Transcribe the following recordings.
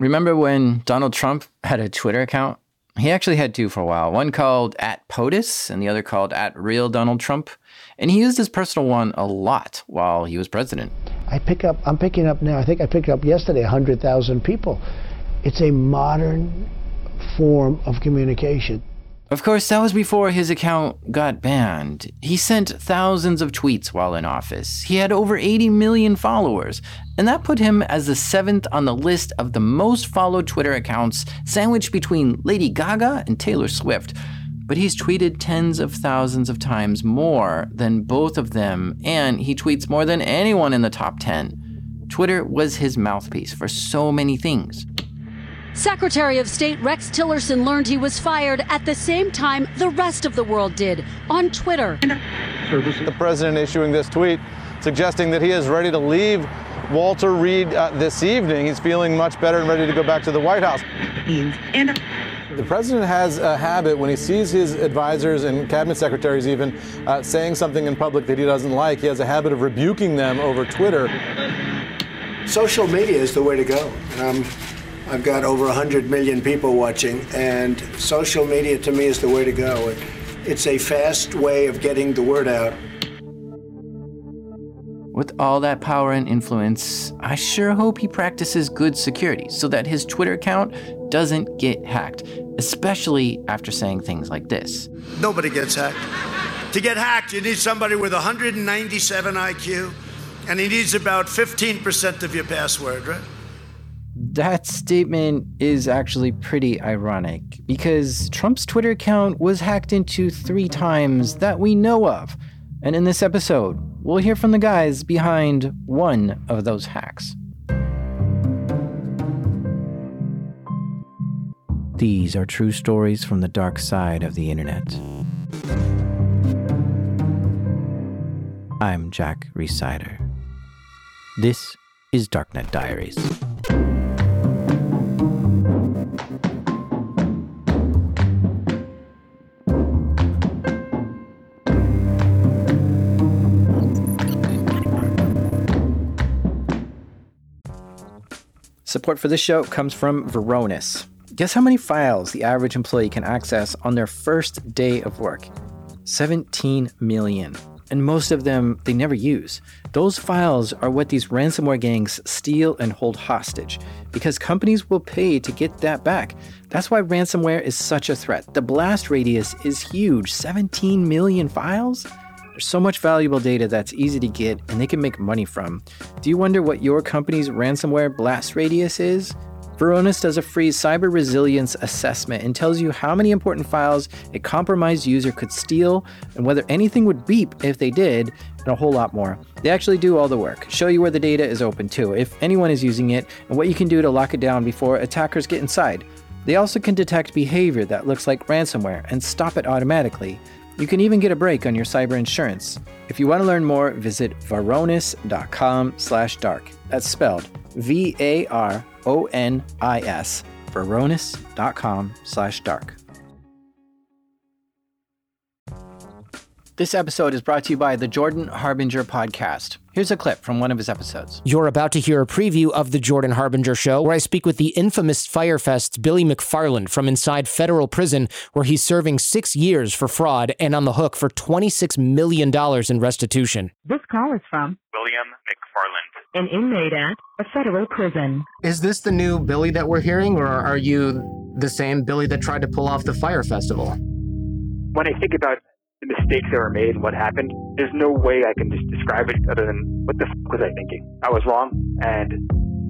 Remember when Donald Trump had a Twitter account? He actually had two for a while. One called at POTUS and the other called at Real Donald Trump. And he used his personal one a lot while he was president. I pick up, I'm picking up now, I think I picked up yesterday 100,000 people. It's a modern form of communication. Of course, that was before his account got banned. He sent thousands of tweets while in office. He had over 80 million followers, and that put him as the seventh on the list of the most followed Twitter accounts, sandwiched between Lady Gaga and Taylor Swift. But he's tweeted tens of thousands of times more than both of them, and he tweets more than anyone in the top 10. Twitter was his mouthpiece for so many things. Secretary of State Rex Tillerson learned he was fired at the same time the rest of the world did on Twitter. The president issuing this tweet suggesting that he is ready to leave Walter Reed uh, this evening. He's feeling much better and ready to go back to the White House. The president has a habit when he sees his advisors and cabinet secretaries even uh, saying something in public that he doesn't like, he has a habit of rebuking them over Twitter. Social media is the way to go. Um, I've got over 100 million people watching, and social media to me is the way to go. It, it's a fast way of getting the word out. With all that power and influence, I sure hope he practices good security so that his Twitter account doesn't get hacked, especially after saying things like this. Nobody gets hacked. To get hacked, you need somebody with 197 IQ, and he needs about 15% of your password, right? That statement is actually pretty ironic because Trump's Twitter account was hacked into three times that we know of. And in this episode, we'll hear from the guys behind one of those hacks. These are true stories from the dark side of the internet. I'm Jack Rhysider. This is Darknet Diaries. Support for this show comes from Varonis. Guess how many files the average employee can access on their first day of work? 17 million. And most of them they never use. Those files are what these ransomware gangs steal and hold hostage because companies will pay to get that back. That's why ransomware is such a threat. The blast radius is huge 17 million files? There's so much valuable data that's easy to get and they can make money from. Do you wonder what your company's ransomware blast radius is? Varonis does a free cyber resilience assessment and tells you how many important files a compromised user could steal and whether anything would beep if they did, and a whole lot more. They actually do all the work, show you where the data is open to, if anyone is using it, and what you can do to lock it down before attackers get inside. They also can detect behavior that looks like ransomware and stop it automatically. You can even get a break on your cyber insurance. If you want to learn more, visit varonis.com/dark. That's spelled V A R O This episode is brought to you by the Jordan Harbinger podcast. Here's a clip from one of his episodes. You're about to hear a preview of The Jordan Harbinger Show, where I speak with the infamous Fyre Fest's Billy McFarland from inside federal prison, where he's serving six years for fraud and on the hook for $26 million in restitution. This call is from William McFarland. an inmate at a federal prison. Is this the new Billy that we're hearing, or are you the same Billy that tried to pull off the Fyre Festival? When I think about the mistakes that were made and what happened, there's no way I can just describe it other than what the fuck was I thinking? I was wrong, and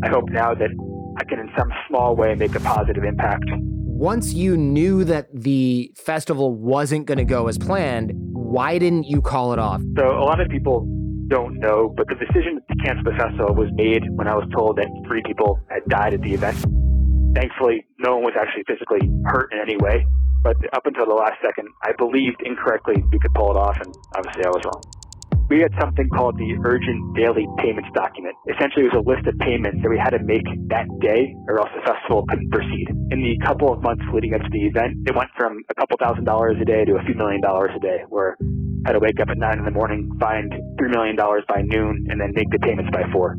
I hope now that I can, in some small way, make a positive impact. Once you knew that the festival wasn't going to go as planned, why didn't you call it off? So a lot of people don't know, but the decision to cancel the festival was made when I was told that three people had died at the event. Thankfully, no one was actually physically hurt in any way. But up until the last second, I believed incorrectly we could pull it off, and obviously I was wrong. We had something called the urgent daily payments document. Essentially, it was a list of payments that we had to make that day, or else the festival couldn't proceed. In the couple of months leading up to the event, it went from a couple thousand dollars a day to a few million dollars a day, where I had to wake up at nine in the morning, find three million dollars by noon, and then make the payments by four.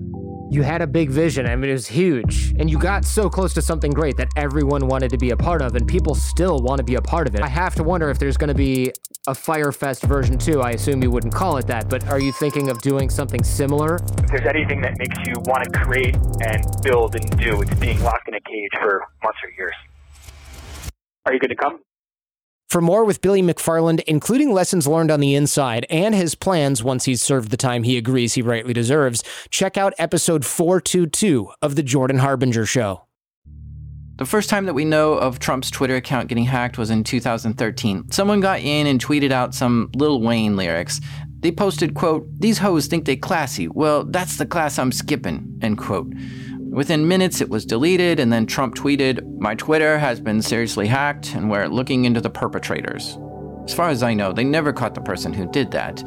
You had a big vision. I mean, it was huge. And you got so close to something great that everyone wanted to be a part of, and people still want to be a part of it. I have to wonder if there's going to be a Fyre Fest version 2. I assume you wouldn't call it that, but are you thinking of doing something similar? If there's anything that makes you want to create and build and do, it's being locked in a cage for months or years. Are you going to come? For more with Billy McFarland, including lessons learned on the inside and his plans once he's served the time he agrees he rightly deserves, check out episode 422 of The Jordan Harbinger Show. The first time that we know of Trump's Twitter account getting hacked was in 2013. Someone got in and tweeted out some Lil Wayne lyrics. They posted, quote, These hoes think they classy. Well, that's the class I'm skipping, end quote. Within minutes, it was deleted, and then Trump tweeted, My Twitter has been seriously hacked, and we're looking into the perpetrators. As far as I know, they never caught the person who did that.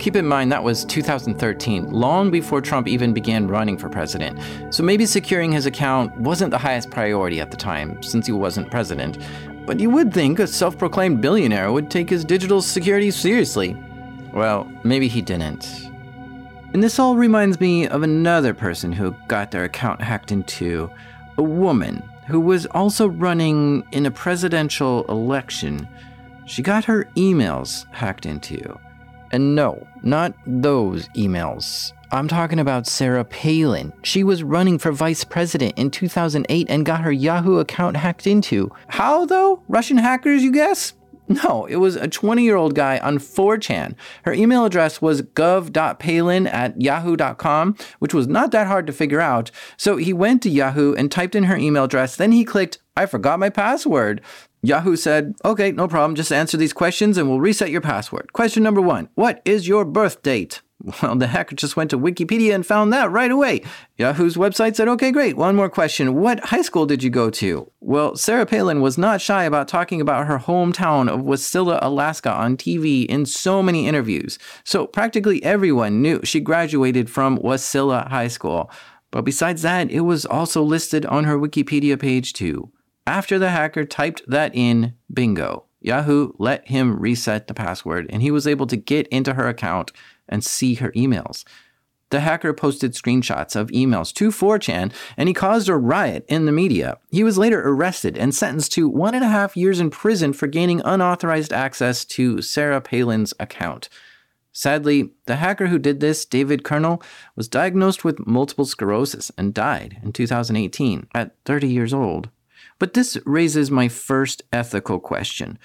Keep in mind that was 2013, long before Trump even began running for president. So maybe securing his account wasn't the highest priority at the time, since he wasn't president. But you would think a self proclaimed billionaire would take his digital security seriously. Well, maybe he didn't. And this all reminds me of another person who got their account hacked into a woman who was also running in a presidential election. She got her emails hacked into. And no, not those emails. I'm talking about Sarah Palin. She was running for vice president in 2008 and got her Yahoo account hacked into. How, though? Russian hackers, you guess? No, it was a 20 year old guy on 4chan. Her email address was gov.palin at yahoo.com, which was not that hard to figure out. So he went to Yahoo and typed in her email address. Then he clicked, I forgot my password. Yahoo said, okay, no problem. Just answer these questions and we'll reset your password. Question number one What is your birth date? Well, the hacker just went to Wikipedia and found that right away. Yahoo's website said, okay, great. One more question. What high school did you go to? Well, Sarah Palin was not shy about talking about her hometown of Wasilla, Alaska on TV in so many interviews. So practically everyone knew she graduated from Wasilla High School. But besides that, it was also listed on her Wikipedia page too. After the hacker typed that in, bingo. Yahoo let him reset the password and he was able to get into her account and see her emails. The hacker posted screenshots of emails to 4chan and he caused a riot in the media. He was later arrested and sentenced to one and a half years in prison for gaining unauthorized access to Sarah Palin's account. Sadly, the hacker who did this, David Kernell, was diagnosed with multiple sclerosis and died in 2018 at 30 years old. But this raises my first ethical question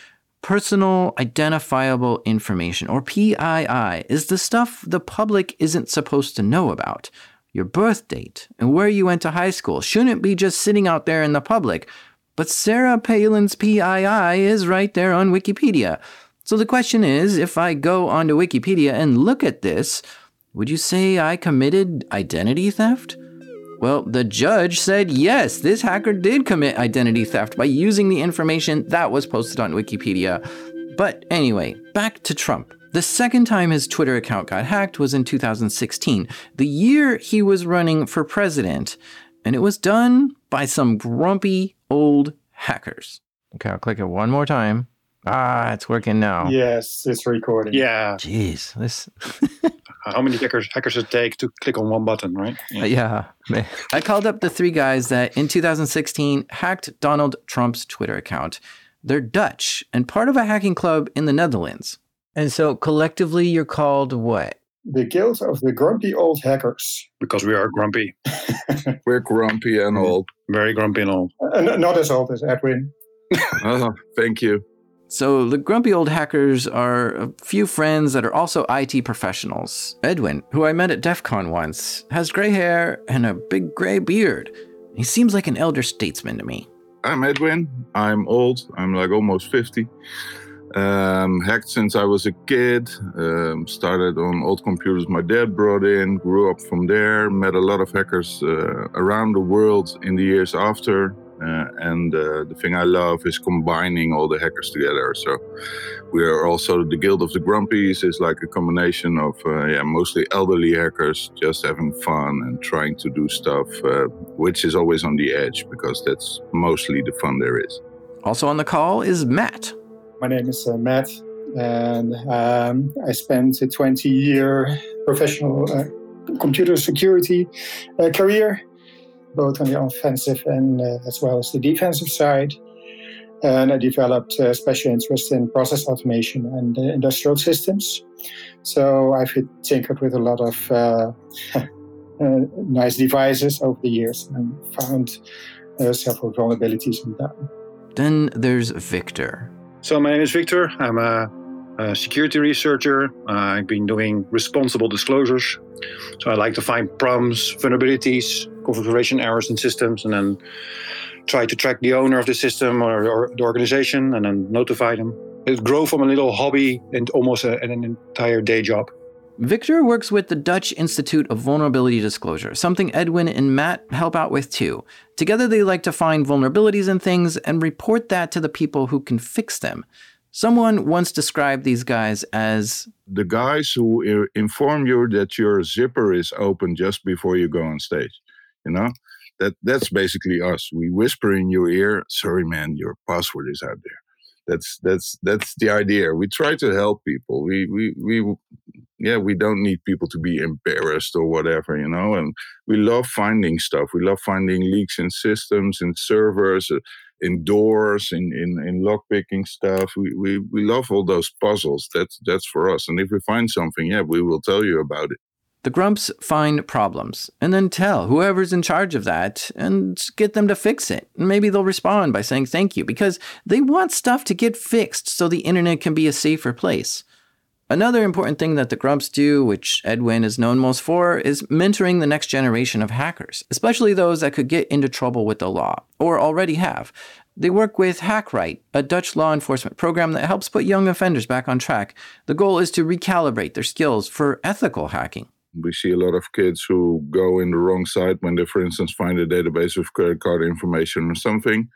Personal Identifiable Information, or PII, is the stuff the public isn't supposed to know about. Your birth date and where you went to high school shouldn't be just sitting out there in the public. But Sarah Palin's PII is right there on Wikipedia. So the question is if I go onto Wikipedia and look at this, would you say I committed identity theft? Well, the judge said yes, this hacker did commit identity theft by using the information that was posted on Wikipedia. But anyway, back to Trump. The second time his Twitter account got hacked was in 2016, the year he was running for president, and it was done by some grumpy old hackers. Okay, I'll click it one more time. Ah, it's working now. Yes, it's recording. Yeah. Jeez, this. How many hackers hackers it take to click on one button, right? Yeah. yeah. I called up the three guys that in 2016 hacked Donald Trump's Twitter account. They're Dutch and part of a hacking club in the Netherlands. And so collectively, you're called what? The Guild of the Grumpy Old Hackers. Because we are grumpy. We're grumpy and old. Very grumpy and old. Uh, not as old as Edwin. oh, thank you. So, the grumpy old hackers are a few friends that are also IT professionals. Edwin, who I met at DEF CON once, has gray hair and a big gray beard. He seems like an elder statesman to me. I'm Edwin. I'm old. I'm like almost 50. Um, hacked since I was a kid. Um, started on old computers my dad brought in. Grew up from there. Met a lot of hackers uh, around the world in the years after. Uh, and uh, the thing I love is combining all the hackers together. So we are also the Guild of the Grumpies is like a combination of uh, yeah mostly elderly hackers just having fun and trying to do stuff, uh, which is always on the edge because that's mostly the fun there is. Also on the call is Matt. My name is uh, Matt, and um, I spent a 20 year professional computer security uh, career, both on the offensive and uh, as well as the defensive side. And I developed a special interest in process automation and uh, industrial systems. So I've tinkered with a lot of uh, uh, nice devices over the years and found uh, several vulnerabilities in them. Then there's Victor. So my name is Victor. I'm a, a security researcher. Uh, I've been doing responsible disclosures. So I like to find problems, vulnerabilities, configuration errors in systems, and then try to track the owner of the system or, or the organization and then notify them. It grew from a little hobby and almost a, an entire day job. Victor works with the Dutch Institute of Vulnerability Disclosure, something Edwin and Matt help out with too. Together, they like to find vulnerabilities in things and report that to the people who can fix them. Someone once described these guys as the guys who inform you that your zipper is open just before you go on stage. You know, that that's basically us. We whisper in your ear, "Sorry, man, your password is out there." That's that's that's the idea. We try to help people. We we we yeah, we don't need people to be embarrassed or whatever, you know. And we love finding stuff. We love finding leaks in systems, in servers, uh, in doors, in in, in lockpicking stuff. We, we we love all those puzzles. That's that's for us. And if we find something, yeah, we will tell you about it. The Grumps find problems and then tell whoever's in charge of that and get them to fix it. Maybe they'll respond by saying thank you because they want stuff to get fixed so the internet can be a safer place. Another important thing that the Grumps do, which Edwin is known most for, is mentoring the next generation of hackers, especially those that could get into trouble with the law, or already have. They work with HackRight, a Dutch law enforcement program that helps put young offenders back on track. The goal is to recalibrate their skills for ethical hacking. We see a lot of kids who go in the wrong side when they, for instance, find a database of credit card information or something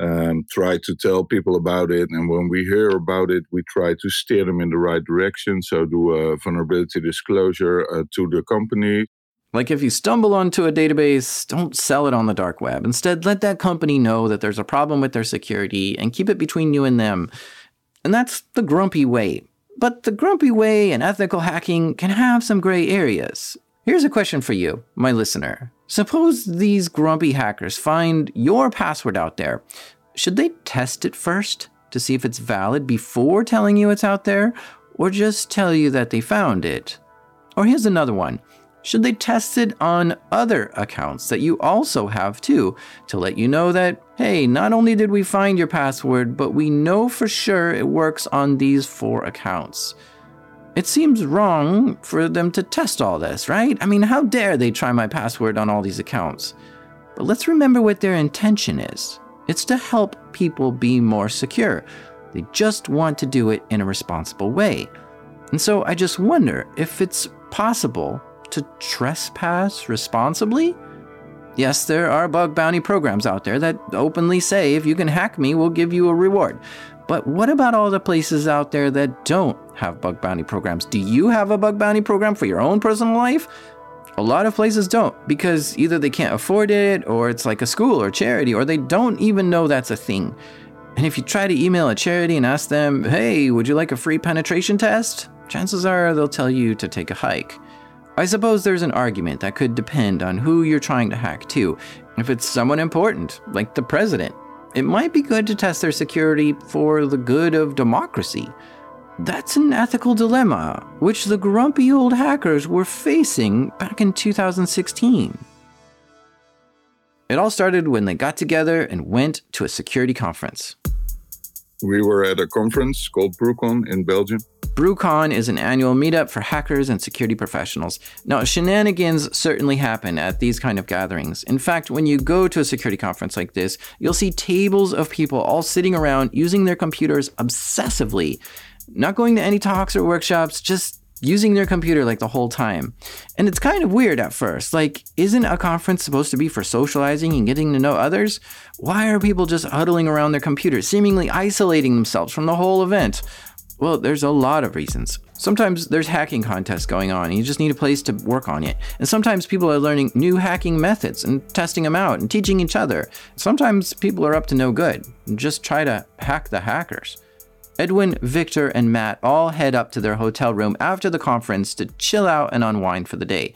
um, try to tell people about it. And when we hear about it, we try to steer them in the right direction. So do a vulnerability disclosure uh, to the company. Like if you stumble onto a database, don't sell it on the dark web. Instead, let that company know that there's a problem with their security and keep it between you and them. And that's the grumpy way. But the grumpy way and ethical hacking can have some gray areas. Here's a question for you, my listener. Suppose these grumpy hackers find your password out there. Should they test it first to see if it's valid before telling you it's out there, or just tell you that they found it? Or here's another one. Should they test it on other accounts that you also have too, to let you know that, hey, not only did we find your password, but we know for sure it works on these four accounts? It seems wrong for them to test all this, right? I mean, how dare they try my password on all these accounts? But let's remember what their intention is it's to help people be more secure. They just want to do it in a responsible way. And so I just wonder if it's possible to trespass responsibly? Yes, there are bug bounty programs out there that openly say if you can hack me, we'll give you a reward. But what about all the places out there that don't have bug bounty programs? Do you have a bug bounty program for your own personal life? A lot of places don't because either they can't afford it, or it's like a school or charity, or they don't even know that's a thing. And if you try to email a charity and ask them, hey, would you like a free penetration test? Chances are they'll tell you to take a hike. I suppose there's an argument that could depend on who you're trying to hack too. If it's someone important, like the president, it might be good to test their security for the good of democracy. That's an ethical dilemma, which the grumpy old hackers were facing back in 2016. It all started when they got together and went to a security conference. We were at a conference called BruCON in Belgium. BruCON is an annual meetup for hackers and security professionals. Now, shenanigans certainly happen at these kind of gatherings. In fact, when you go to a security conference like this, you'll see tables of people all sitting around using their computers obsessively, not going to any talks or workshops, just using their computer like the whole time. And it's kind of weird at first. Like, isn't a conference supposed to be for socializing and getting to know others? Why are people just huddling around their computers, seemingly isolating themselves from the whole event? Well, there's a lot of reasons. Sometimes there's hacking contests going on, and you just need a place to work on it. And sometimes people are learning new hacking methods and testing them out and teaching each other. Sometimes people are up to no good and just try to hack the hackers. Edwin, Victor, and Matt all head up to their hotel room after the conference to chill out and unwind for the day.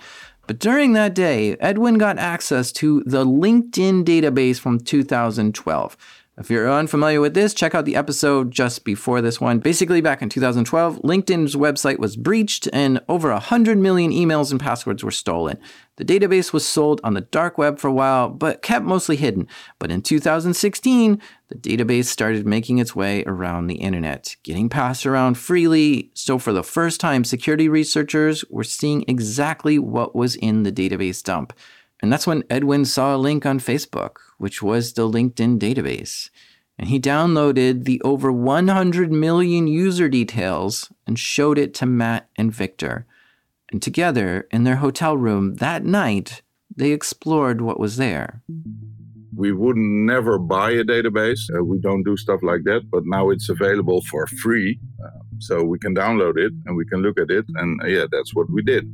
But during that day, Edwin got access to the LinkedIn database from 2012. If you're unfamiliar with this, check out the episode just before this one. Basically, back in 2012, LinkedIn's website was breached and over 100 million emails and passwords were stolen. The database was sold on the dark web for a while, but kept mostly hidden. But in 2016, the database started making its way around the internet, getting passed around freely. So, for the first time, security researchers were seeing exactly what was in the database dump. And that's when Edwin saw a link on Facebook, which was the LinkedIn database. And he downloaded the over 100 million user details and showed it to Matt and Victor. And together, in their hotel room that night, they explored what was there. We would never buy a database. Uh, we don't do stuff like that, but now it's available for free. Uh, so we can download it and we can look at it. And uh, yeah, that's what we did.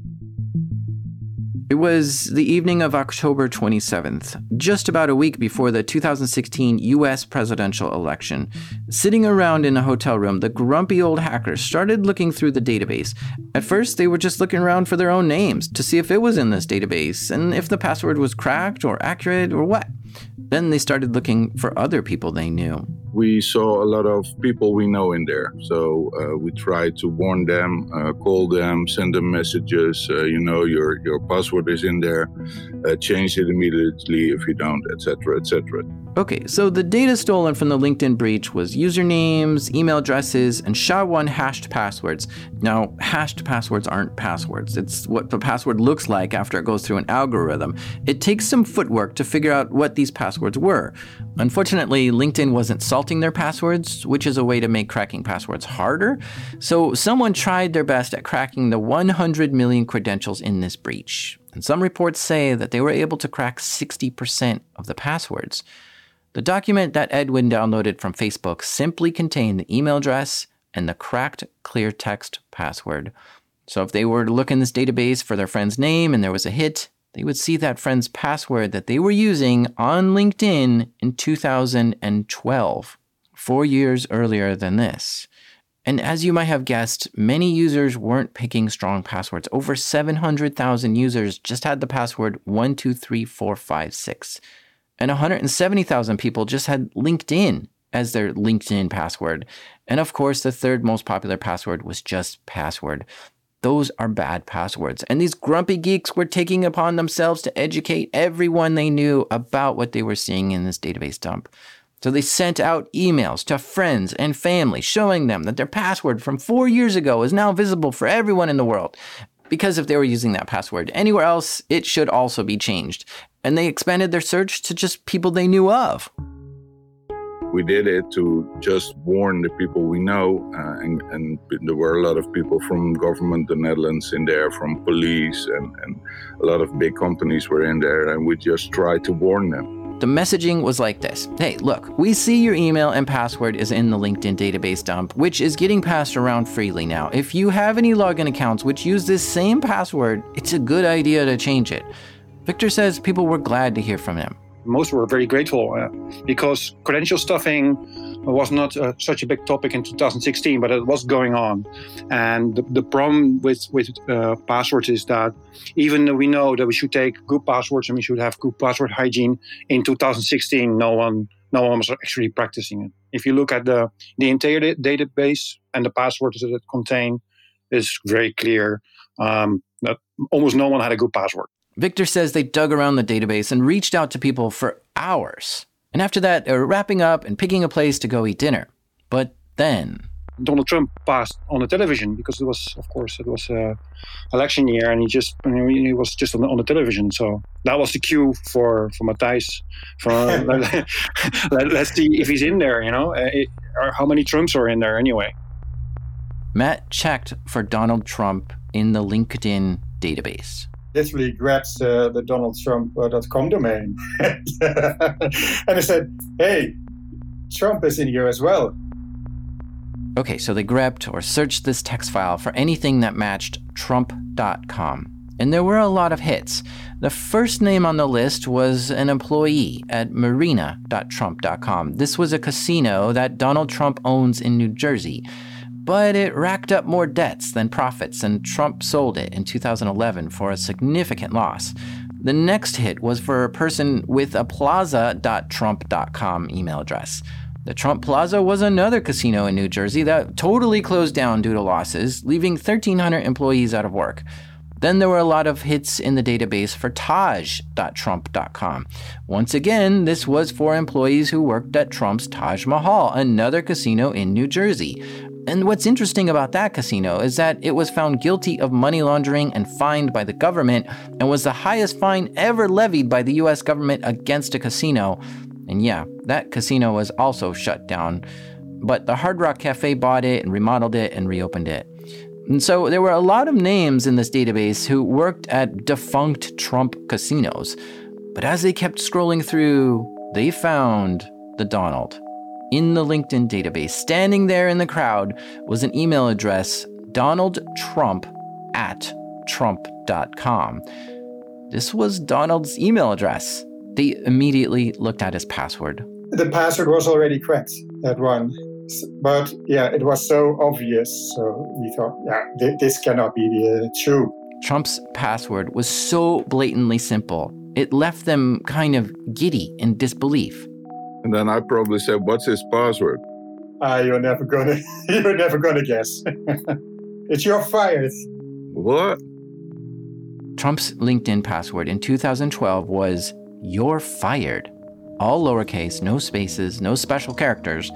It was the evening of October 27th, just about a week before the 2016 US presidential election. Sitting around in a hotel room, the grumpy old hackers started looking through the database. At first, they were just looking around for their own names to see if it was in this database and if the password was cracked or accurate or what. Then they started looking for other people they knew. We saw a lot of people we know in there. So uh, we tried to warn them, uh, call them, send them messages. Uh, you know, your, your password is in there. Uh, change it immediately if you don't, etc., etc. Okay, so the data stolen from the LinkedIn breach was usernames, email addresses, and SHA-1 hashed passwords. Now, hashed passwords aren't passwords. It's what the password looks like after it goes through an algorithm. It takes some footwork to figure out what these passwords were. Unfortunately, LinkedIn wasn't salting their passwords, which is a way to make cracking passwords harder. So someone tried their best at cracking the 100 million credentials in this breach. And some reports say that they were able to crack 60% of the passwords. The document that Edwin downloaded from Facebook simply contained the email address and the cracked clear text password. So if they were to look in this database for their friend's name and there was a hit, they would see that friend's password that they were using on LinkedIn in 2012, four years earlier than this. And as you might have guessed, many users weren't picking strong passwords. Over 700,000 users just had the password 123456. And 170,000 people just had LinkedIn as their LinkedIn password. And of course, the third most popular password was just password. Those are bad passwords. And these grumpy geeks were taking upon themselves to educate everyone they knew about what they were seeing in this database dump. So they sent out emails to friends and family showing them that their password from four years ago is now visible for everyone in the world. Because if they were using that password anywhere else, it should also be changed. And they expanded their search to just people they knew of we did it to just warn the people we know, uh, and, and, there were a lot of people from government, the Netherlands, in there, from police, and, and a lot of big companies were in there, and we just tried to warn them. The messaging was like this Hey, look, we see your email and password is in the LinkedIn database dump, which is getting passed around freely now. If you have any login accounts which use this same password, it's a good idea to change it. Victor says people were glad to hear from him most were very grateful uh, because credential stuffing was not uh, such a big topic in 2016, but it was going on. And the, the problem with with uh, passwords is that even though we know that we should take good passwords and we should have good password hygiene, in 2016, no one no one was actually practicing it. If you look at the the entire database and the passwords that it contain, it's very clear um, that almost no one had a good password. Victor says they dug around the database and reached out to people for hours. And after that, they were wrapping up and picking a place to go eat dinner. But then. Donald Trump passed on the television because it was, of course, it was a election year, and he just you know, he was just on the, on the television. So that was the cue for for Mattijs. For let, us see if he's in there. You know, uh, it, or how many Trumps are in there anyway. Matt checked for Donald Trump in the LinkedIn database literally grabs uh, the donaldtrump.com domain. and I said, hey, Trump is in here as well. Okay, so they grabbed or searched this text file for anything that matched trump.com. and there were a lot of hits. The first name on the list was an employee at marina.trump.com. This was a casino that Donald Trump owns in New Jersey, but it racked up more debts than profits, and Trump sold it in 2011 for a significant loss. The next hit was for a person with a plaza.trump.com email address. The Trump Plaza was another casino in New Jersey that totally closed down due to losses, leaving 1,300 employees out of work. Then there were a lot of hits in the database for Taj.trump.com. Once again, this was for employees who worked at Trump's Taj Mahal, another casino in New Jersey. And what's interesting about that casino is that it was found guilty of money laundering and fined by the government and was the highest fine ever levied by the US government against a casino. And yeah, that casino was also shut down. But the Hard Rock Cafe bought it and remodeled it and reopened it. And so there were a lot of names in this database who worked at defunct Trump casinos. But as they kept scrolling through, they found the Donald. In the LinkedIn database, standing there in the crowd, was an email address Donald Trump at Trump.com. This was Donald's email address. They immediately looked at his password. The password was already cracked, that one. But yeah, it was so obvious. So we thought, yeah, th- this cannot be uh, true. Trump's password was so blatantly simple, it left them kind of giddy in disbelief. And then I probably said, "What's his password?" Ah, uh, you're never gonna, you're never gonna guess. it's your fired. What? Trump's LinkedIn password in 2012 was "You're fired." All lowercase, no spaces, no special characters.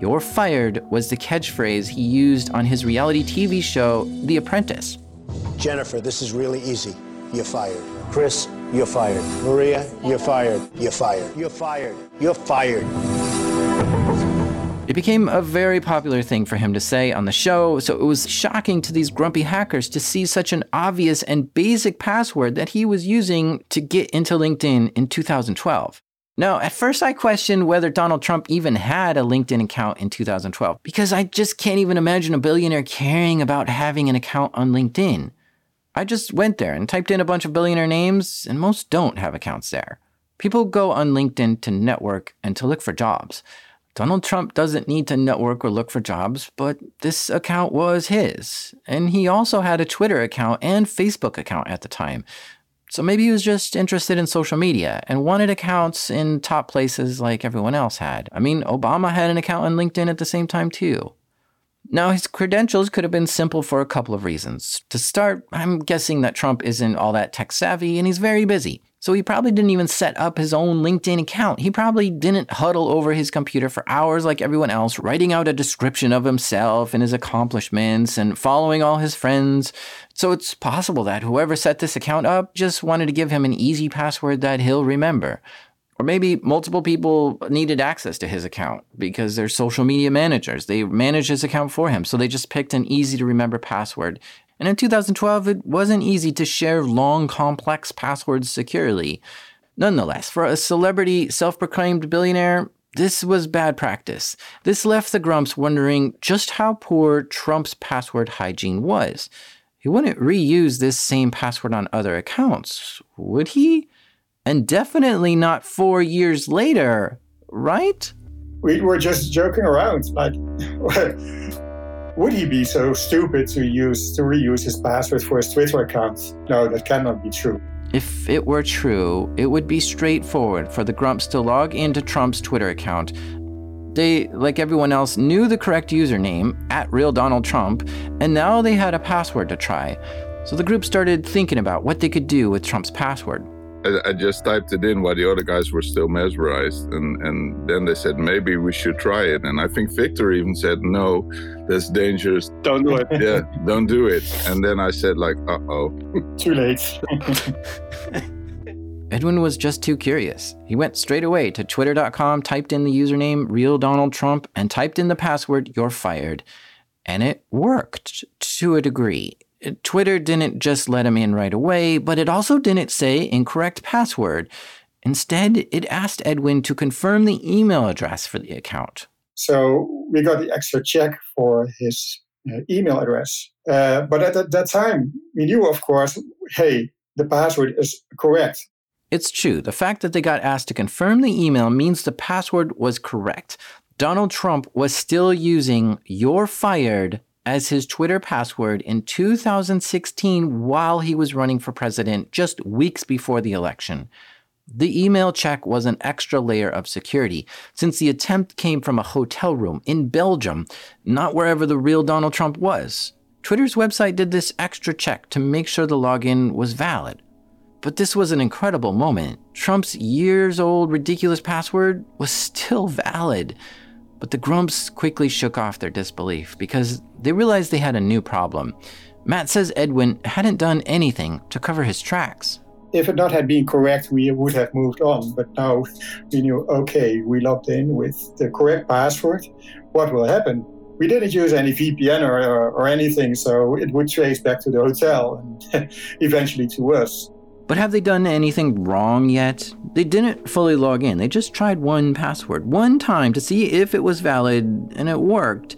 You're fired was the catchphrase he used on his reality TV show, The Apprentice. Jennifer, this is really easy. You're fired. Chris, you're fired. Maria, you're fired. You're fired. You're fired. You're fired. It became a very popular thing for him to say on the show, so it was shocking to these grumpy hackers to see such an obvious and basic password that he was using to get into LinkedIn in 2012. Now, at first I questioned whether Donald Trump even had a LinkedIn account in 2012 because I just can't even imagine a billionaire caring about having an account on LinkedIn. I just went there and typed in a bunch of billionaire names, and most don't have accounts there. People go on LinkedIn to network and to look for jobs. Donald Trump doesn't need to network or look for jobs, but this account was his. And he also had a Twitter account and Facebook account at the time. So maybe he was just interested in social media and wanted accounts in top places like everyone else had. I mean, Obama had an account on LinkedIn at the same time, too. Now, his credentials could have been simple for a couple of reasons. To start, I'm guessing that Trump isn't all that tech savvy and he's very busy. So he probably didn't even set up his own LinkedIn account. He probably didn't huddle over his computer for hours like everyone else, writing out a description of himself and his accomplishments and following all his friends. So it's possible that whoever set this account up just wanted to give him an easy password that he'll remember. Or maybe multiple people needed access to his account because they're social media managers. They manage his account for him. So they just picked an easy to remember password and in 2012, it wasn't easy to share long, complex passwords securely. Nonetheless, for a celebrity, self proclaimed billionaire, this was bad practice. This left the Grumps wondering just how poor Trump's password hygiene was. He wouldn't reuse this same password on other accounts, would he? And definitely not four years later, right? We were just joking around. Like, would he be so stupid to use to reuse his password for his Twitter account? No, that cannot be true. If it were true, it would be straightforward for the Grumps to log into Trump's Twitter account. They, like everyone else, knew the correct username, at real Donald Trump, and now they had a password to try. So the group started thinking about what they could do with Trump's password. I, I, just typed it in while the other guys were still mesmerized, and and then they said maybe we should try it. And I think Victor even said no, that's dangerous. Don't do it. yeah, don't do it. And then I said like, uh oh, too late. Edwin was just too curious. He went straight away to twitter.com, typed in the username real Donald Trump, and typed in the password you're fired. And it worked to a degree. Twitter didn't just let him in right away, but it also didn't say incorrect password. Instead, it asked Edwin to confirm the email address for the account. So we got the extra check for his uh, email address. Uh, but at that, that time, we knew, of course, hey, the password is correct. It's true. The fact that they got asked to confirm the email means the password was correct. Donald Trump was still using You're Fired as his Twitter password in 2016 while he was running for president, just weeks before the election. The email check was an extra layer of security, since the attempt came from a hotel room in Belgium, not wherever the real Donald Trump was. Twitter's website did this extra check to make sure the login was valid. But this was an incredible moment. Trump's years old ridiculous password was still valid. But the Grumps quickly shook off their disbelief because they realized they had a new problem. Matt says Edwin hadn't done anything to cover his tracks. If it not had been correct, we would have moved on. But now we knew, okay, we logged in with the correct password. What will happen? We didn't use any VPN or, or, or anything, so it would trace back to the hotel and eventually to us. But have they done anything wrong yet? They didn't fully log in. They just tried one password, one time to see if it was valid, and it worked.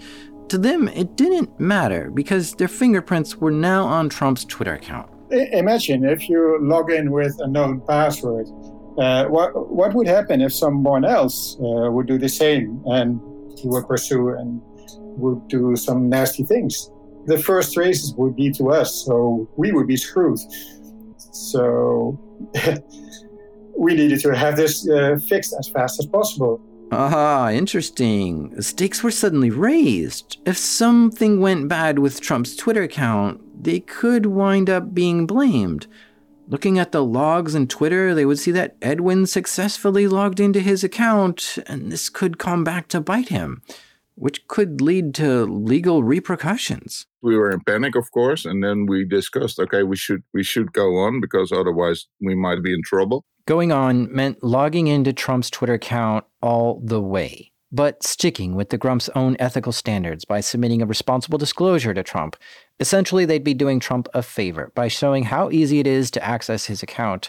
To them, it didn't matter because their fingerprints were now on Trump's Twitter account. Imagine if you log in with a known password. Uh, what, what would happen if someone else uh, would do the same and he would pursue and would do some nasty things? The first traces would be to us, so we would be screwed. So we needed to have this uh, fixed as fast as possible. Ah, interesting. The stakes were suddenly raised. If something went bad with Trump's Twitter account, they could wind up being blamed. Looking at the logs in Twitter, they would see that Edwin successfully logged into his account, and this could come back to bite him which could lead to legal repercussions. We were in panic, of course, and then we discussed, okay, we should we should go on because otherwise we might be in trouble. Going on meant logging into Trump's Twitter account all the way, but sticking with the Grump's own ethical standards by submitting a responsible disclosure to Trump. Essentially, they'd be doing Trump a favor by showing how easy it is to access his account.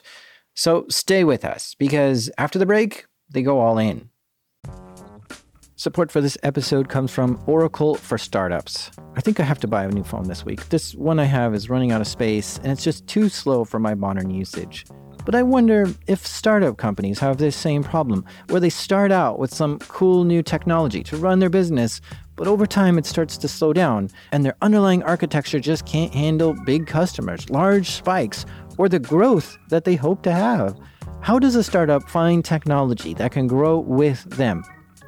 So stay with us because after the break, they go all in. Support for this episode comes from Oracle for Startups. I think I have to buy a new phone this week. This one I have is running out of space and it's just too slow for my modern usage. But I wonder if startup companies have this same problem, where they start out with some cool new technology to run their business, but over time it starts to slow down, and their underlying architecture just can't handle big customers, large spikes, or the growth that they hope to have. How does a startup find technology that can grow with them?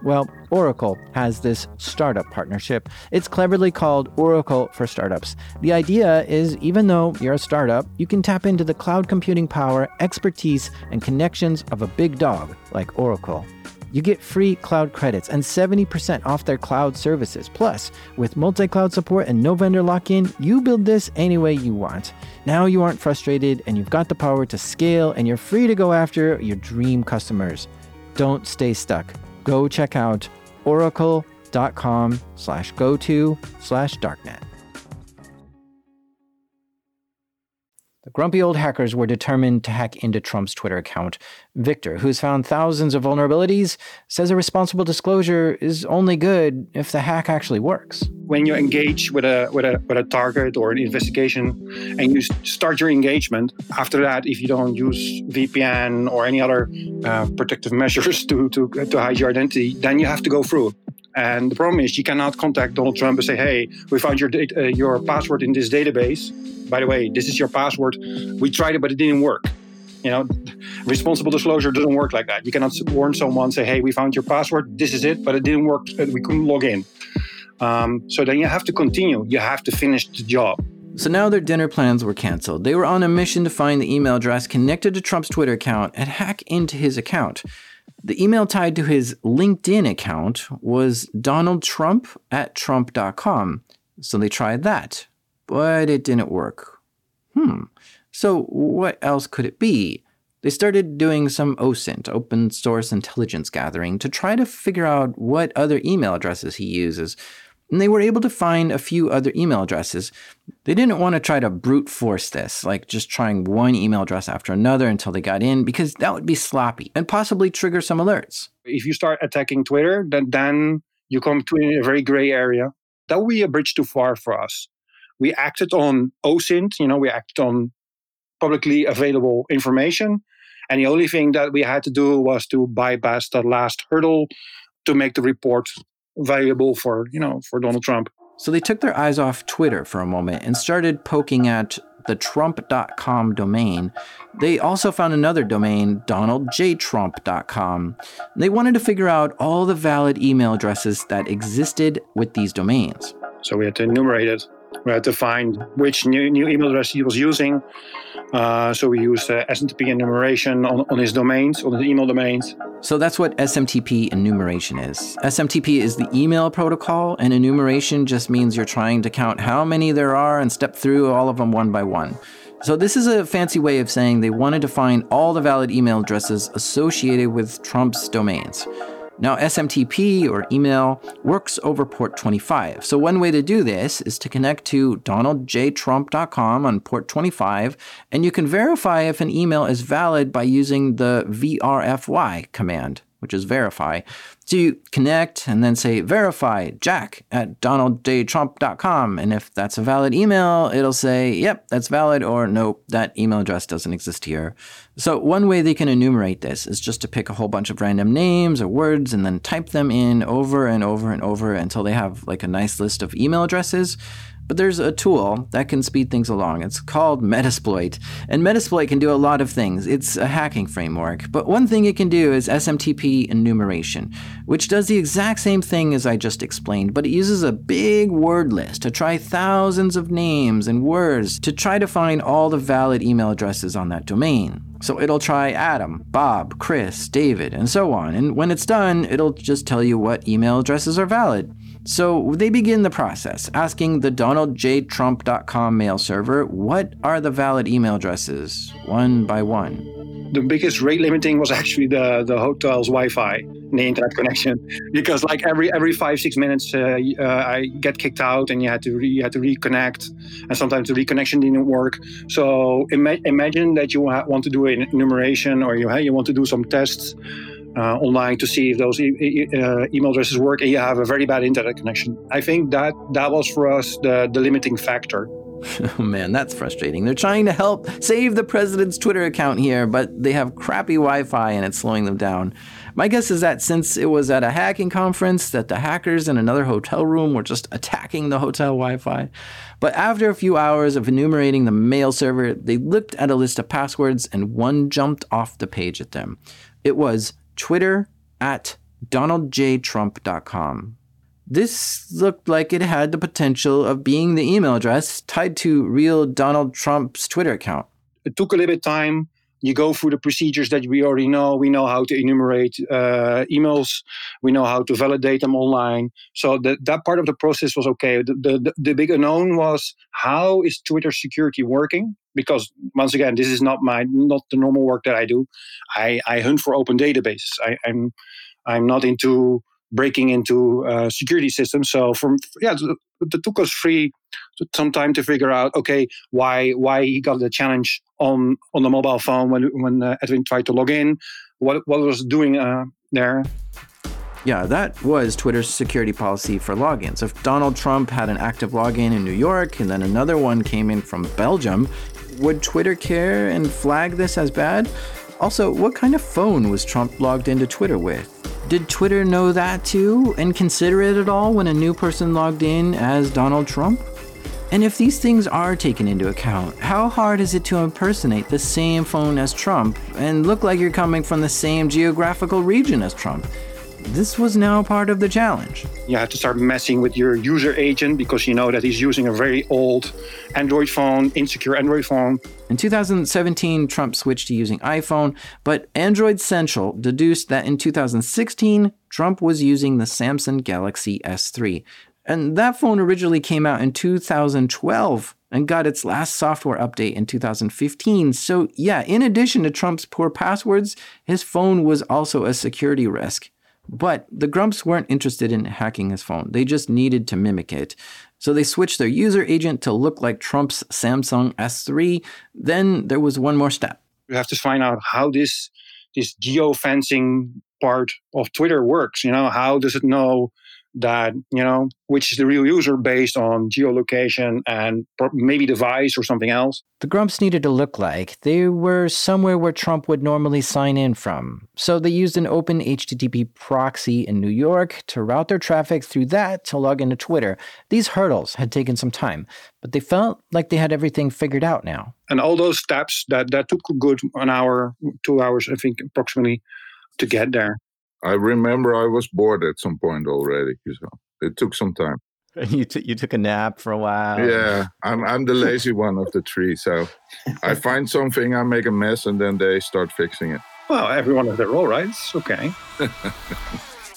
Well, Oracle has this startup partnership. It's cleverly called Oracle for Startups. The idea is even though you're a startup, you can tap into the cloud computing power, expertise, and connections of a big dog like Oracle. You get free cloud credits and 70% off their cloud services. Plus, with multi cloud support and no vendor lock in, you build this any way you want. Now you aren't frustrated and you've got the power to scale and you're free to go after your dream customers. Don't stay stuck go check out oracle.com slash go to slash darknet. The grumpy old hackers were determined to hack into Trump's Twitter account. Victor, who's found thousands of vulnerabilities, says a responsible disclosure is only good if the hack actually works. When you engage with a with a with a target or an investigation, and you start your engagement, after that, if you don't use VPN or any other uh, protective measures to, to to hide your identity, then you have to go through. And the problem is, you cannot contact Donald Trump and say, "Hey, we found your uh, your password in this database." By the way, this is your password. We tried it, but it didn't work. You know, responsible disclosure doesn't work like that. You cannot warn someone, say, hey, we found your password. This is it, but it didn't work. We couldn't log in. Um, so then you have to continue. You have to finish the job. So now their dinner plans were canceled. They were on a mission to find the email address connected to Trump's Twitter account and hack into his account. The email tied to his LinkedIn account was donaldtrump at trump.com. So they tried that but it didn't work. Hmm, so what else could it be? They started doing some OSINT, open source intelligence gathering, to try to figure out what other email addresses he uses. And they were able to find a few other email addresses. They didn't want to try to brute force this, like just trying one email address after another until they got in, because that would be sloppy and possibly trigger some alerts. If you start attacking Twitter, then, then you come to a very gray area that would be a bridge too far for us. We acted on OSINT, you know, we acted on publicly available information. And the only thing that we had to do was to bypass the last hurdle to make the report valuable for, you know, for Donald Trump. So they took their eyes off Twitter for a moment and started poking at the trump.com domain. They also found another domain, donaldjtrump.com. They wanted to figure out all the valid email addresses that existed with these domains. So we had to enumerate it. We had to find which new, new email address he was using. Uh, so we used uh, SMTP enumeration on, on his domains, on his email domains. So that's what SMTP enumeration is. SMTP is the email protocol, and enumeration just means you're trying to count how many there are and step through all of them one by one. So, this is a fancy way of saying they wanted to find all the valid email addresses associated with Trump's domains. Now, SMTP or email works over port 25. So, one way to do this is to connect to donaldjtrump.com on port 25, and you can verify if an email is valid by using the VRFY command which is verify. So you connect and then say verify jack at donaldjtrump.com. And if that's a valid email, it'll say, yep, that's valid, or nope, that email address doesn't exist here. So one way they can enumerate this is just to pick a whole bunch of random names or words and then type them in over and over and over until they have like a nice list of email addresses. But there's a tool that can speed things along. It's called Metasploit. And Metasploit can do a lot of things. It's a hacking framework. But one thing it can do is SMTP enumeration, which does the exact same thing as I just explained, but it uses a big word list to try thousands of names and words to try to find all the valid email addresses on that domain. So it'll try Adam, Bob, Chris, David, and so on. And when it's done, it'll just tell you what email addresses are valid. So they begin the process, asking the DonaldJTrump.com mail server, what are the valid email addresses, one by one? The biggest rate limiting was actually the, the hotel's Wi-Fi and the internet connection, because like every every five six minutes, uh, uh, I get kicked out, and you had to re, you had to reconnect, and sometimes the reconnection didn't work. So ima- imagine that you want to do an enumeration, or you you want to do some tests uh, online to see if those e- e- uh, email addresses work and you have a very bad internet connection. I think that that was for us the, the limiting factor. Oh man, that's frustrating. They're trying to help save the president's Twitter account here, but they have crappy Wi-Fi and it's slowing them down. My guess is that since it was at a hacking conference, that the hackers in another hotel room were just attacking the hotel Wi-Fi. But after a few hours of enumerating the mail server, they looked at a list of passwords and one jumped off the page at them. It was Twitter at donaldjtrump.com. This looked like it had the potential of being the email address tied to real Donald Trump's Twitter account. It took a little bit of time. You go through the procedures that we already know. We know how to enumerate uh, emails. We know how to validate them online. So that that part of the process was okay. The, the, the big unknown was how is Twitter security working? Because once again this is not my not the normal work that i do. I i hunt for open databases. I, i'm i'm not into breaking into uh, security systems. So from yeah it took us free some time to figure out okay why why he got the challenge on on the mobile phone when when uh, edwin tried to log in. What what was doing uh, there? Yeah, that was Twitter's security policy for logins. If Donald Trump had an active login in New York and then another one came in from Belgium, would Twitter care and flag this as bad? Also, what kind of phone was Trump logged into Twitter with? Did Twitter know that too and consider it at all when a new person logged in as Donald Trump? And if these things are taken into account, how hard is it to impersonate the same phone as Trump and look like you're coming from the same geographical region as Trump? This was now part of the challenge. You have to start messing with your user agent because you know that he's using a very old Android phone, insecure Android phone. In 2017, Trump switched to using iPhone, but Android Central deduced that in 2016, Trump was using the Samsung Galaxy S3. And that phone originally came out in 2012 and got its last software update in 2015. So, yeah, in addition to Trump's poor passwords, his phone was also a security risk. But the Grumps weren't interested in hacking his phone, they just needed to mimic it. So they switched their user agent to look like Trump's Samsung S3. Then there was one more step. You have to find out how this this geofencing part of Twitter works. You know, how does it know that you know which is the real user based on geolocation and maybe device or something else. The grumps needed to look like they were somewhere where trump would normally sign in from. So they used an open http proxy in new york to route their traffic through that to log into twitter. These hurdles had taken some time but they felt like they had everything figured out now. And all those steps that that took a good an hour two hours i think approximately to get there I remember I was bored at some point already. So it took some time. You took you took a nap for a while. Yeah, I'm I'm the lazy one of the three. So I find something, I make a mess, and then they start fixing it. Well, everyone has their role, right? It's okay.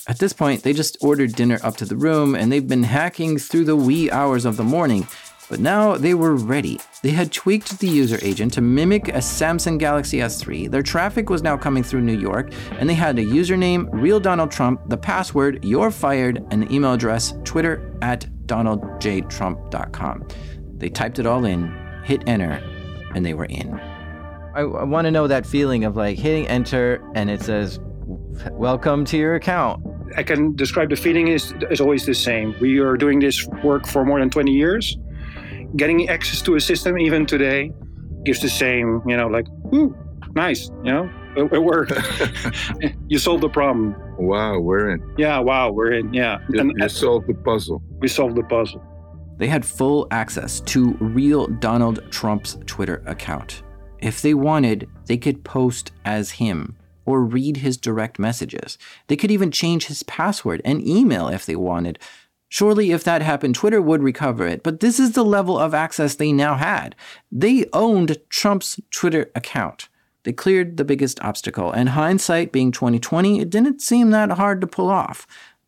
At this point, they just ordered dinner up to the room, and they've been hacking through the wee hours of the morning. But now they were ready. They had tweaked the user agent to mimic a Samsung Galaxy S3. Their traffic was now coming through New York, and they had a username, real Donald Trump, the password, you're fired, and the email address, twitter at donaldjtrump.com. They typed it all in, hit enter, and they were in. I, I want to know that feeling of like hitting enter and it says, Welcome to your account. I can describe the feeling is, is always the same. We are doing this work for more than 20 years getting access to a system even today gives the same, you know, like, ooh, nice, you know, it, it worked. you solved the problem. Wow, we're in. Yeah, wow, we're in. Yeah. You, and, you solved the puzzle. We solved the puzzle. They had full access to real Donald Trump's Twitter account. If they wanted, they could post as him or read his direct messages. They could even change his password and email if they wanted. Surely, if that happened, Twitter would recover it, but this is the level of access they now had. They owned Trump's Twitter account. They cleared the biggest obstacle, and hindsight being 2020, it didn't seem that hard to pull off.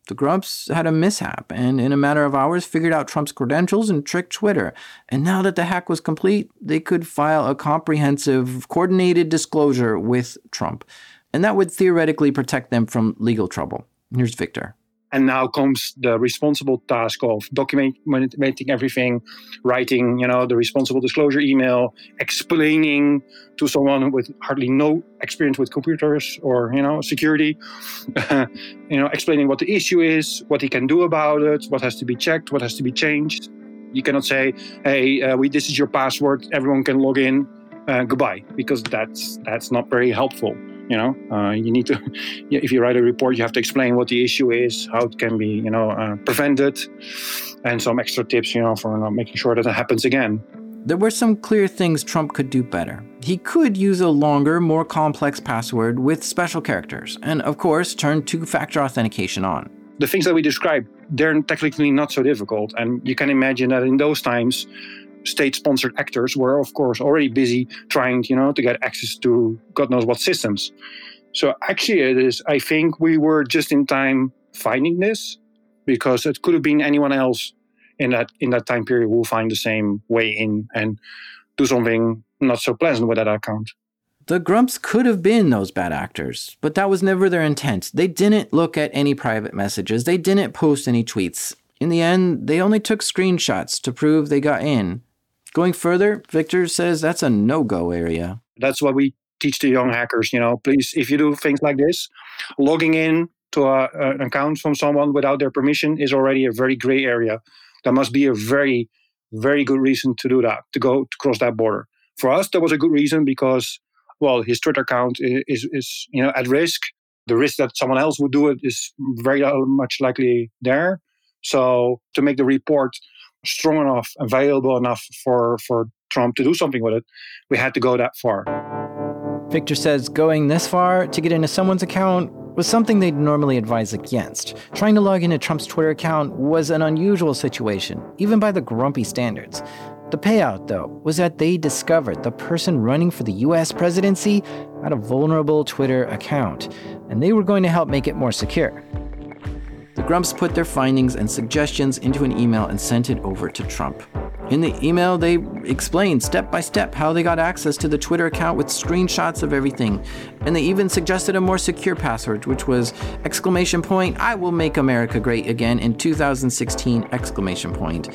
The Grumps had a mishap, and in a matter of hours figured out Trump's credentials and tricked Twitter. And now that the hack was complete, they could file a comprehensive, coordinated disclosure with Trump. And that would theoretically protect them from legal trouble. Here's Victor. And now comes the responsible task of documenting everything, writing, you know, the responsible disclosure email, explaining to someone with hardly no experience with computers or, you know, security, you know, explaining what the issue is, what he can do about it, what has to be checked, what has to be changed. You cannot say, "Hey, uh, we, this is your password. Everyone can log in. Uh, goodbye," because that's that's not very helpful. You know, uh, you need to, if you write a report, you have to explain what the issue is, how it can be, you know, uh, prevented, and some extra tips, you know, for not making sure that it happens again. There were some clear things Trump could do better. He could use a longer, more complex password with special characters, and of course, turn two factor authentication on. The things that we described, they're technically not so difficult. And you can imagine that in those times, state-sponsored actors were, of course, already busy trying, you know, to get access to God knows what systems. So actually, it is. I think we were just in time finding this because it could have been anyone else in that in that time period will find the same way in and do something not so pleasant with that account. The Grumps could have been those bad actors, but that was never their intent. They didn't look at any private messages, they didn't post any tweets. In the end, they only took screenshots to prove they got in. Going further, Victor says that's a no go area. That's what we teach the young hackers. You know, please, if you do things like this, logging in to a, an account from someone without their permission is already a very gray area. There must be a very, very good reason to do that, to go to cross that border. For us, there was a good reason because, well, his Twitter account is, is, is you know at risk. The risk that someone else would do it is very uh, much likely there. So to make the report strong enough and valuable enough for, for Trump to do something with it, we had to go that far. Victor says going this far to get into someone's account was something they'd normally advise against. Trying to log into Trump's Twitter account was an unusual situation, even by the grumpy standards. The payout, though, was that they discovered the person running for the US presidency had a vulnerable Twitter account, and they were going to help make it more secure. The Grumps put their findings and suggestions into an email and sent it over to Trump. In the email, they explained step by step how they got access to the Twitter account with screenshots of everything. And they even suggested a more secure password, which was exclamation point, I will make America great again in 2016 exclamation point.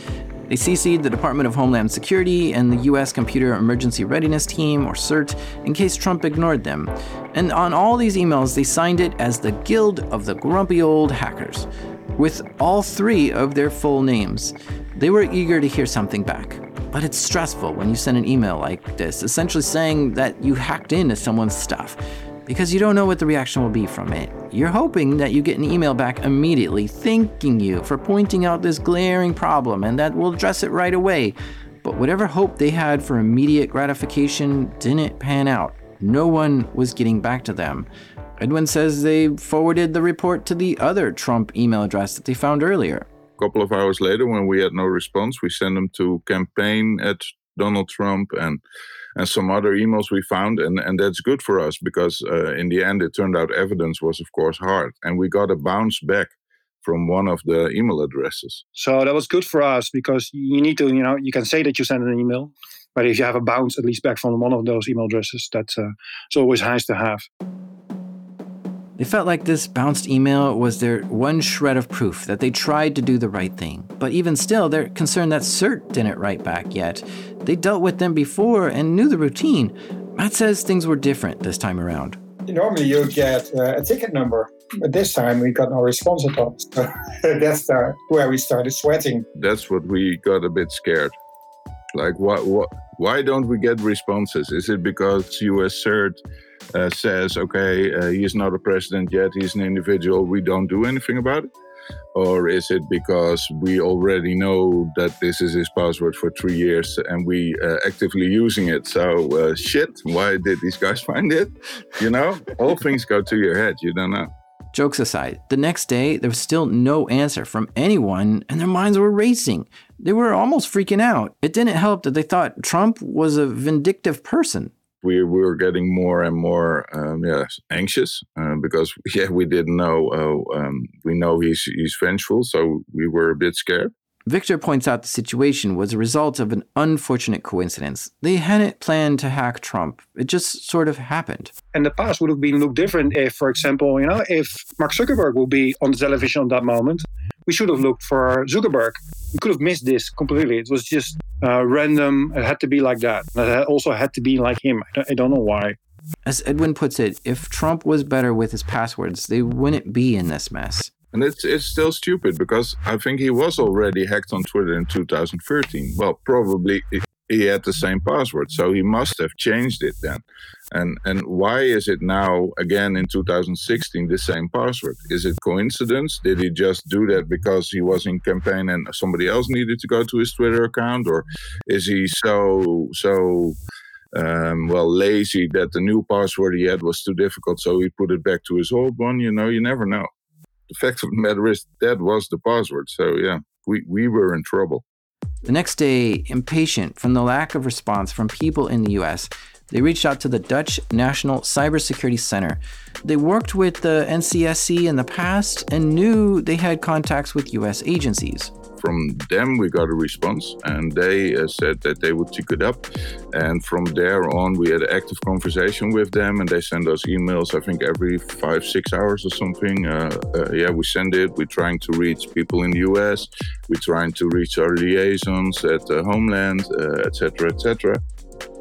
They CC'd the Department of Homeland Security and the US Computer Emergency Readiness Team, or CERT, in case Trump ignored them. And on all these emails, they signed it as the Guild of the Grumpy Old Hackers. with all three of their full names. They were eager to hear something back. But it's stressful when you send an email like this, essentially saying that you hacked into someone's stuff, because you don't know what the reaction will be from it. You're hoping that you get an email back immediately, thanking you for pointing out this glaring problem and that we'll address it right away. But whatever hope they had for immediate gratification didn't pan out. No one was getting back to them. Edwin says they forwarded the report to the other Trump email address that they found earlier. A couple of hours later, when we had no response, we sent them to campaign at Donald Trump and and some other emails we found, and and that's good for us because uh, in the end, it turned out evidence was of course hard, and we got a bounce back from one of the email addresses. So that was good for us because you need to, you know, you can say that you sent an email, but if you have a bounce at least back from one of those email addresses, that's uh, it's always nice to have. They felt like this bounced email was their one shred of proof that they tried to do the right thing. But even still, they're concerned that CERT didn't write back yet. They dealt with them before and knew the routine. Matt says things were different this time around. Normally, you get uh, a ticket number, but this time we got no response at all. So that's uh, where we started sweating. That's what we got a bit scared. Like, what, what, why don't we get responses? Is it because US CERT uh, says, okay, uh, he is not a president yet, he's an individual, we don't do anything about it? Or is it because we already know that this is his password for three years and we uh, actively using it? So uh, shit, why did these guys find it? You know, all things go to your head. You don't know. Jokes aside, the next day there was still no answer from anyone and their minds were racing. They were almost freaking out. It didn't help that they thought Trump was a vindictive person we, we were getting more and more um, anxious uh, because yeah we didn't know uh, um, we know he's he's vengeful so we were a bit scared. Victor points out the situation was a result of an unfortunate coincidence. They hadn't planned to hack Trump. It just sort of happened. And the past would have been looked different if, for example, you know, if Mark Zuckerberg would be on the television at that moment we should have looked for Zuckerberg. We could have missed this completely. It was just uh, random. It had to be like that. It also had to be like him. I don't, I don't know why. As Edwin puts it, if Trump was better with his passwords, they wouldn't be in this mess. And it's it's still stupid because I think he was already hacked on Twitter in 2013. Well, probably he had the same password, so he must have changed it then. And and why is it now again in 2016 the same password? Is it coincidence? Did he just do that because he was in campaign and somebody else needed to go to his Twitter account, or is he so so um, well lazy that the new password he had was too difficult, so he put it back to his old one? You know, you never know. The fact of the matter is that was the password. So yeah, we we were in trouble. The next day, impatient from the lack of response from people in the US, they reached out to the Dutch National Cybersecurity Center. They worked with the NCSC in the past and knew they had contacts with US agencies. From them, we got a response, and they uh, said that they would check it up. And from there on, we had active conversation with them, and they send us emails, I think, every five, six hours or something. Uh, uh, yeah, we send it. We're trying to reach people in the US, we're trying to reach our liaisons at the homeland, etc., uh, etc.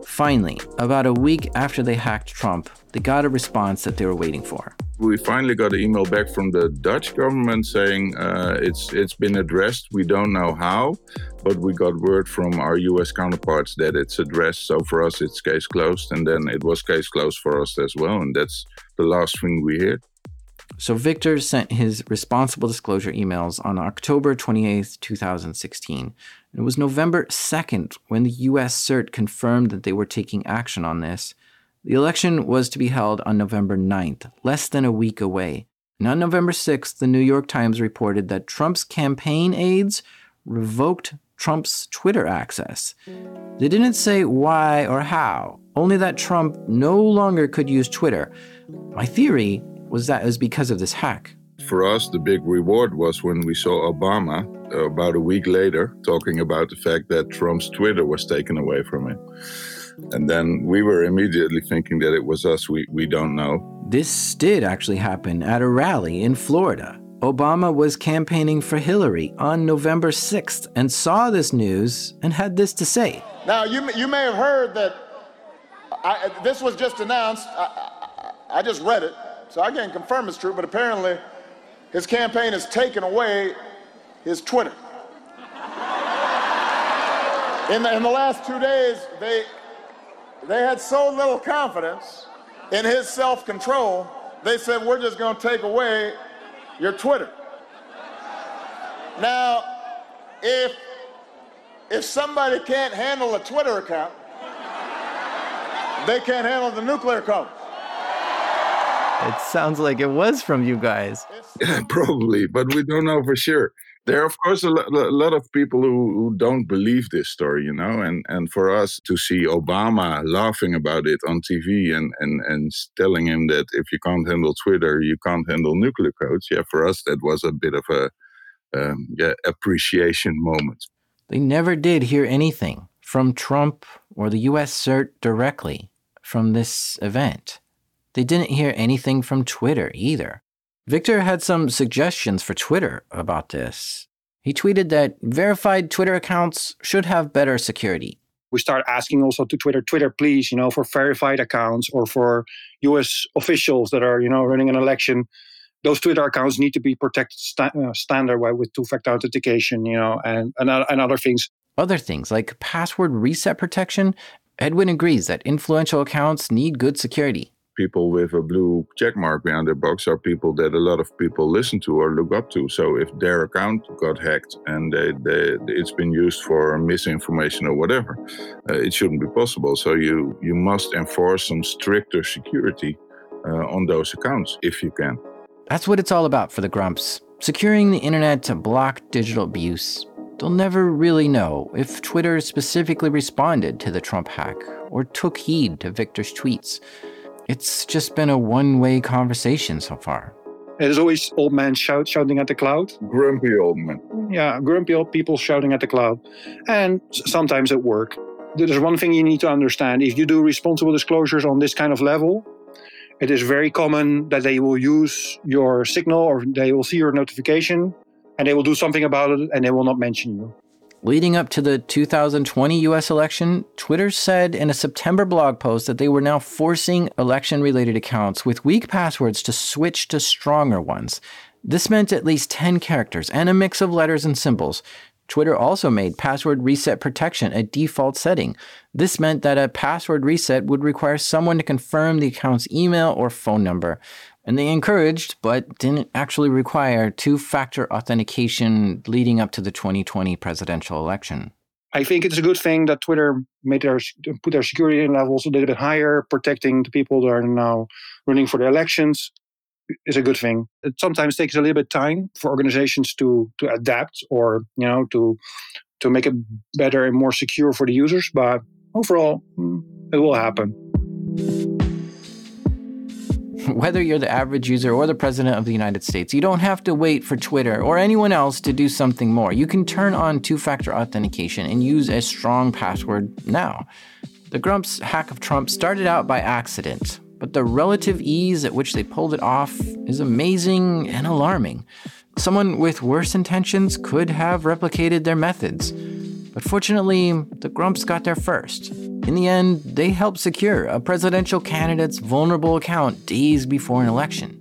Finally, about a week after they hacked Trump, they got a response that they were waiting for. We finally got an email back from the Dutch government saying uh, it's it's been addressed. We don't know how, but we got word from our U.S. counterparts that it's addressed. So for us, it's case closed, and then it was case closed for us as well. And that's the last thing we heard. So Victor sent his responsible disclosure emails on October 28, 2016. It was November 2nd when the US CERT confirmed that they were taking action on this. The election was to be held on November 9th, less than a week away. And on November 6th, the New York Times reported that Trump's campaign aides revoked Trump's Twitter access. They didn't say why or how, only that Trump no longer could use Twitter. My theory was that it was because of this hack. For us, the big reward was when we saw Obama uh, about a week later talking about the fact that Trump's Twitter was taken away from him. And then we were immediately thinking that it was us. We, we don't know. This did actually happen at a rally in Florida. Obama was campaigning for Hillary on November 6th and saw this news and had this to say. Now, you, you may have heard that I, this was just announced. I, I, I just read it. So I can't confirm it's true, but apparently his campaign has taken away his Twitter. In the, in the last two days, they, they had so little confidence in his self control, they said, We're just going to take away your Twitter. Now, if, if somebody can't handle a Twitter account, they can't handle the nuclear codes. It sounds like it was from you guys. Yeah, probably, but we don't know for sure. There are, of course, a, a lot of people who, who don't believe this story, you know, and, and for us to see Obama laughing about it on TV and, and, and telling him that if you can't handle Twitter, you can't handle nuclear codes, yeah, for us, that was a bit of a um, yeah, appreciation moment. They never did hear anything from Trump or the US CERT directly from this event. They didn't hear anything from Twitter either. Victor had some suggestions for Twitter about this. He tweeted that verified Twitter accounts should have better security. We start asking also to Twitter, Twitter, please, you know, for verified accounts or for US officials that are, you know, running an election. Those Twitter accounts need to be protected sta- uh, standard way with two-factor authentication, you know, and, and and other things. Other things like password reset protection. Edwin agrees that influential accounts need good security people with a blue check mark behind their box are people that a lot of people listen to or look up to. So if their account got hacked and they, they, it's been used for misinformation or whatever, uh, it shouldn't be possible. So you you must enforce some stricter security uh, on those accounts if you can. That's what it's all about for the Grumps. Securing the internet to block digital abuse. They'll never really know if Twitter specifically responded to the Trump hack or took heed to Victor's tweets. It's just been a one way conversation so far. There's always old man shout, shouting at the cloud. Grumpy old men. Yeah, grumpy old people shouting at the cloud. And sometimes at work. There's one thing you need to understand. If you do responsible disclosures on this kind of level, it is very common that they will use your signal or they will see your notification and they will do something about it and they will not mention you. Leading up to the 2020 US election, Twitter said in a September blog post that they were now forcing election related accounts with weak passwords to switch to stronger ones. This meant at least 10 characters and a mix of letters and symbols. Twitter also made password reset protection a default setting. This meant that a password reset would require someone to confirm the account's email or phone number. And they encouraged, but didn't actually require, two factor authentication leading up to the 2020 presidential election. I think it's a good thing that Twitter made their put their security levels a little bit higher, protecting the people that are now running for the elections is a good thing. It sometimes takes a little bit time for organizations to to adapt or you know to to make it better and more secure for the users, but overall mm, it will happen. Whether you're the average user or the President of the United States, you don't have to wait for Twitter or anyone else to do something more. You can turn on two factor authentication and use a strong password now. The Grumps hack of Trump started out by accident, but the relative ease at which they pulled it off is amazing and alarming. Someone with worse intentions could have replicated their methods. But fortunately, the Grumps got there first. In the end, they helped secure a presidential candidate's vulnerable account days before an election.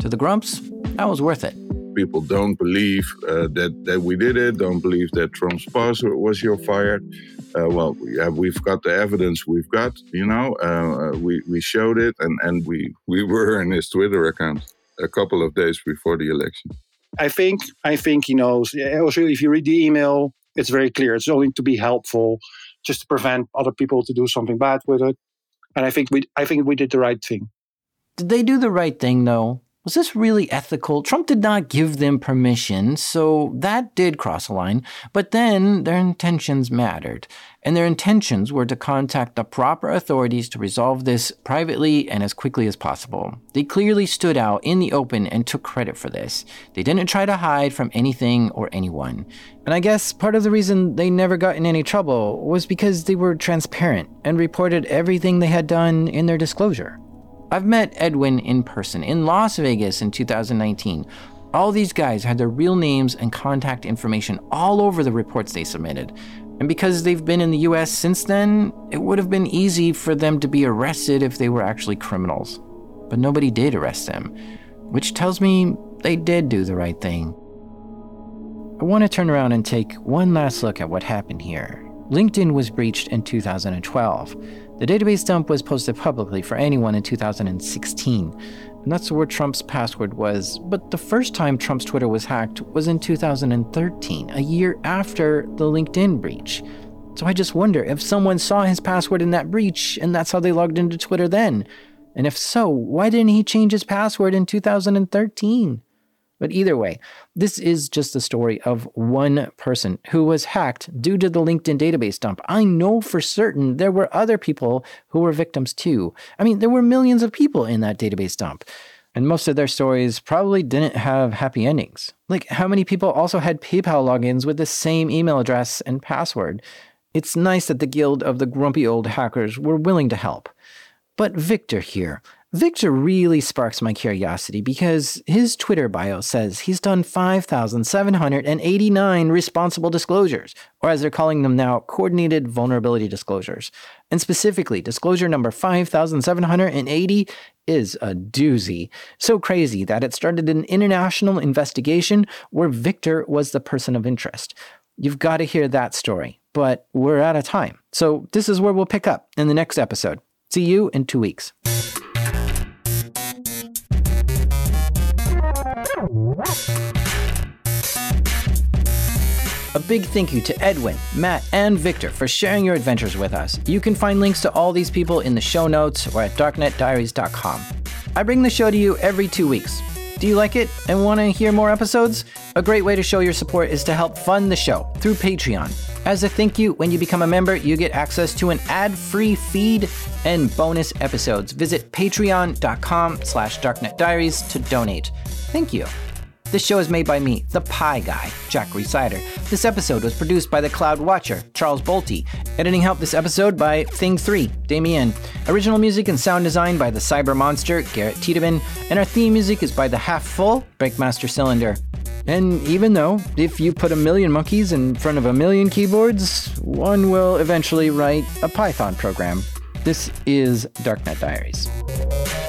To the Grumps, that was worth it. People don't believe uh, that, that we did it, don't believe that Trump's password was your fired. Uh, well, yeah, we've got the evidence we've got, you know, uh, we, we showed it and, and we, we were in his Twitter account a couple of days before the election. I think, I think, you know, also if you read the email, it's very clear. It's only to be helpful, just to prevent other people to do something bad with it. And I think we, I think we did the right thing. Did they do the right thing though? Was this really ethical? Trump did not give them permission, so that did cross a line. But then their intentions mattered, and their intentions were to contact the proper authorities to resolve this privately and as quickly as possible. They clearly stood out in the open and took credit for this. They didn't try to hide from anything or anyone. And I guess part of the reason they never got in any trouble was because they were transparent and reported everything they had done in their disclosure. I've met Edwin in person in Las Vegas in 2019. All these guys had their real names and contact information all over the reports they submitted. And because they've been in the US since then, it would have been easy for them to be arrested if they were actually criminals. But nobody did arrest them, which tells me they did do the right thing. I want to turn around and take one last look at what happened here. LinkedIn was breached in 2012. The database dump was posted publicly for anyone in 2016, and that's where Trump's password was. But the first time Trump's Twitter was hacked was in 2013, a year after the LinkedIn breach. So I just wonder if someone saw his password in that breach and that's how they logged into Twitter then. And if so, why didn't he change his password in 2013? But either way, this is just the story of one person who was hacked due to the LinkedIn database dump. I know for certain there were other people who were victims too. I mean, there were millions of people in that database dump. And most of their stories probably didn't have happy endings. Like, how many people also had PayPal logins with the same email address and password? It's nice that the Guild of the Grumpy Old Hackers were willing to help. But Victor here, Victor really sparks my curiosity because his Twitter bio says he's done 5,789 responsible disclosures, or as they're calling them now, coordinated vulnerability disclosures. And specifically, disclosure number 5,780 is a doozy. So crazy that it started an international investigation where Victor was the person of interest. You've got to hear that story, but we're out of time. So this is where we'll pick up in the next episode. See you in two weeks. A big thank you to Edwin, Matt, and Victor for sharing your adventures with us. You can find links to all these people in the show notes or at darknetdiaries.com. I bring the show to you every two weeks. Do you like it and want to hear more episodes? A great way to show your support is to help fund the show through Patreon. As a thank you, when you become a member, you get access to an ad-free feed and bonus episodes. Visit patreon.com slash darknetdiaries to donate. Thank you. This show is made by me, the Pie Guy, Jack Rhysider. This episode was produced by the Cloud Watcher, Charles Bolte. Editing help this episode by Thing3, Damien. Original music and sound design by the Cyber Monster, Garrett Tiedemann. And our theme music is by the Half Full, Breakmaster Cylinder. And even though, if you put a million monkeys in front of a million keyboards, one will eventually write a Python program. This is Darknet Diaries.